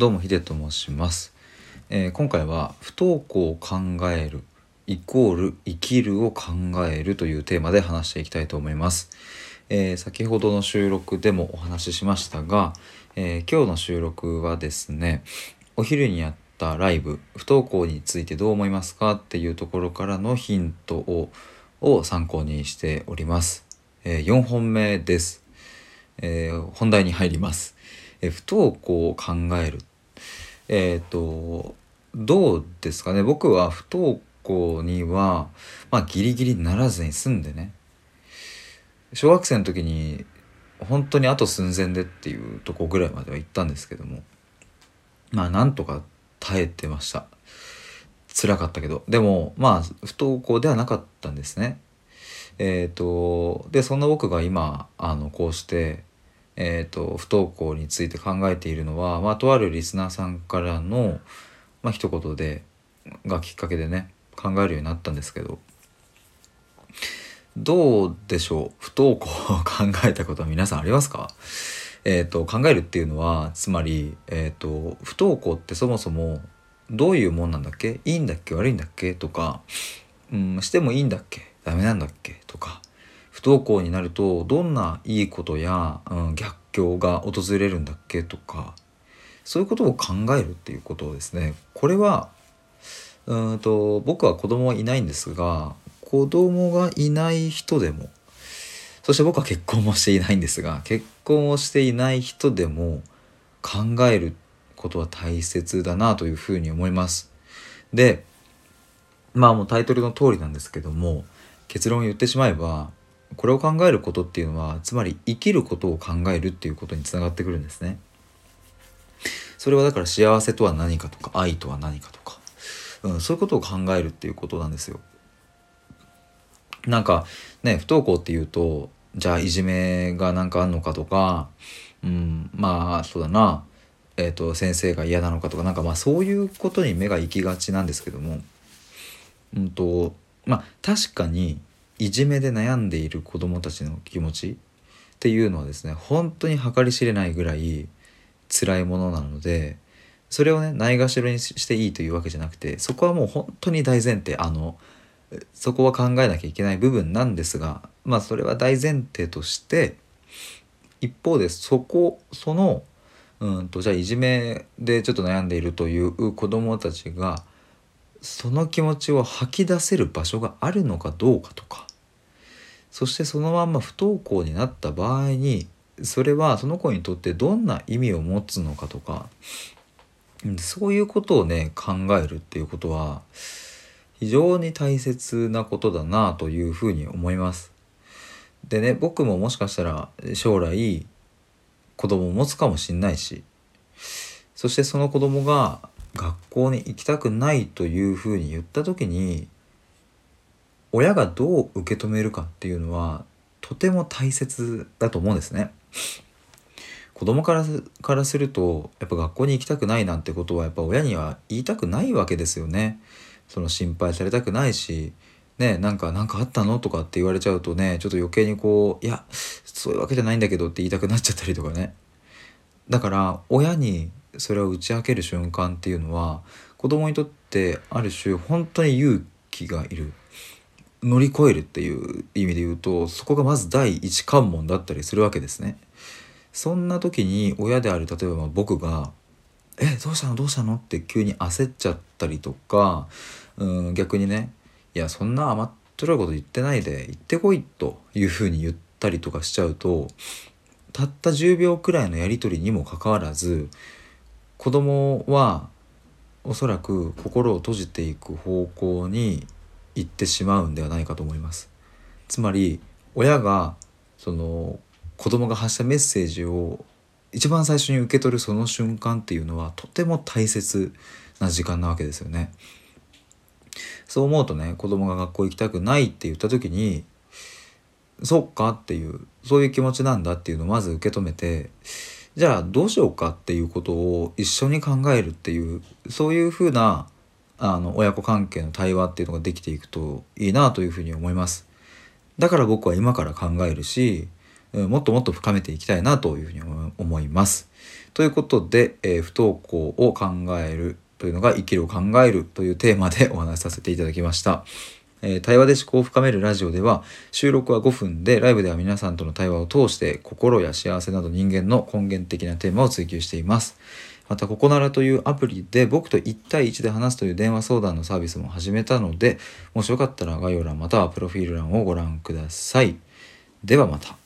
どうもヒデと申します、えー今回は不登校を考えるイコール生きるを考えるというテーマで話していきたいと思います、えー先ほどの収録でもお話ししましたが、えー今日の収録はですねお昼にやったライブ不登校についてどう思いますかっていうところからのヒントをを参考にしております、え4本目です。え本題に入ります、え不登校を考えるえっ、とどうですかね。僕は不登校にはまあギリギリならずに済んでね。小学生の時に本当にあと寸前でっていうとこぐらいまでは行ったんですけどもまあなんとか耐えてました。辛かったけど。でもまあ不登校ではなかったんですね。えっ、とでそんな僕が今あのこうしてえー、と不登校について考えているのは、まあ、とあるリスナーさんからの、まあ、一言でがきっかけでね考えるようになったんですけど。どうでしょう？不登校を考えたことは皆さんありますか？えー、と考えるっていうのはつまり、えー、と不登校ってそもそもどういうもんなんだっけ？いいんだっけ？悪いんだっけ？とか、うん、してもいいんだっけ？ダメなんだっけ？とか不登校になるとどんないいことや、うん、逆境が訪れるんだっけとかそういうことを考えるっていうことですねこれはうんと僕は子供はいないんですが子供がいない人でもそして僕は結婚もしていないんですが結婚をしていない人でも考えることは大切だなというふうに思います。でまあもうタイトルの通りなんですけども結論を言ってしまえばこれを考えることっていうのはつまり生きることを考えるっていうことにつながってくるんですね。それはだから幸せとは何かとか愛とは何かとか、うん、そういうことを考えるっていうことなんですよ。なんかね不登校っていうとじゃあいじめがなんかあんのかとか、うん、まあそうだな、えー、と先生が嫌なのかとかなんかまあそういうことに目が行きがちなんですけども、うんとまあ確かにいじめで悩んでいる子どもたちの気持ちっていうのはですね本当に計り知れないぐらい辛いものなのでそれをねないがしろにしていいというわけじゃなくてそこはもう本当に大前提あのそこは考えなきゃいけない部分なんですがまあそれは大前提として一方でそこそのうんとじゃあいじめでちょっと悩んでいるという子どもたちがその気持ちを吐き出せる場所があるのかどうかとかそしてそのまんま不登校になった場合にそれはその子にとってどんな意味を持つのかとかそういうことをね考えるっていうことは非常に大切なことだなというふうに思います。でね僕ももしかしたら将来子供を持つかもしんないしそしてその子供が学校に行きたくないというふうに言った時に親がどう受け止めるかっていうのはとても大切だと思うんですね。子供からすからするとやっぱ学校に行きたくないなんてことはやっぱ親には言いたくないわけですよね。その心配されたくないしねなんか何かあったのとかって言われちゃうとねちょっと余計にこういやそういうわけじゃないんだけどって言いたくなっちゃったりとかね。だから親にそれを打ち明ける瞬間っていうのは子供にとってある種本当に勇気がいる乗り越えるっていう意味で言うとそこがまず第一関門だったりするわけですね。そんな時に親である例えば僕が「えどうしたの？どうしたの?」って急に焦っちゃったりとかうん逆にね「いやそんな甘っちょろいこと言ってないで行ってこい」というふうに言ったりとかしちゃうとたった10秒くらいのやり取りにもかかわらず子供はおそらく心を閉じていく方向に行ってしまうんではないかと思います。つまり親がその子供が発したメッセージを一番最初に受け取るその瞬間っていうのはとても大切な時間なわけですよね。そう思うとね子供が学校行きたくないって言った時にそっかっていうそういう気持ちなんだっていうのをまず受け止めてじゃあどうしようかっていうことを一緒に考えるっていうそういうふうなあの親子関係の対話っていうのができていくといいなというふうに思います。だから僕は今から考えるしもっともっと深めていきたいなというふうに思思います。ということで、えー不登校を考えるというのが生きるを考えるというテーマでお話しさせていただきました。えー対話で思考を深めるラジオでは収録は5分でライブでは皆さんとの対話を通して心や幸せなど人間の根源的なテーマを追求していますまたココナラというアプリで僕と1対1で話すという電話相談のサービスも始めたのでもしよかったら概要欄またはプロフィール欄をご覧ください。ではまた。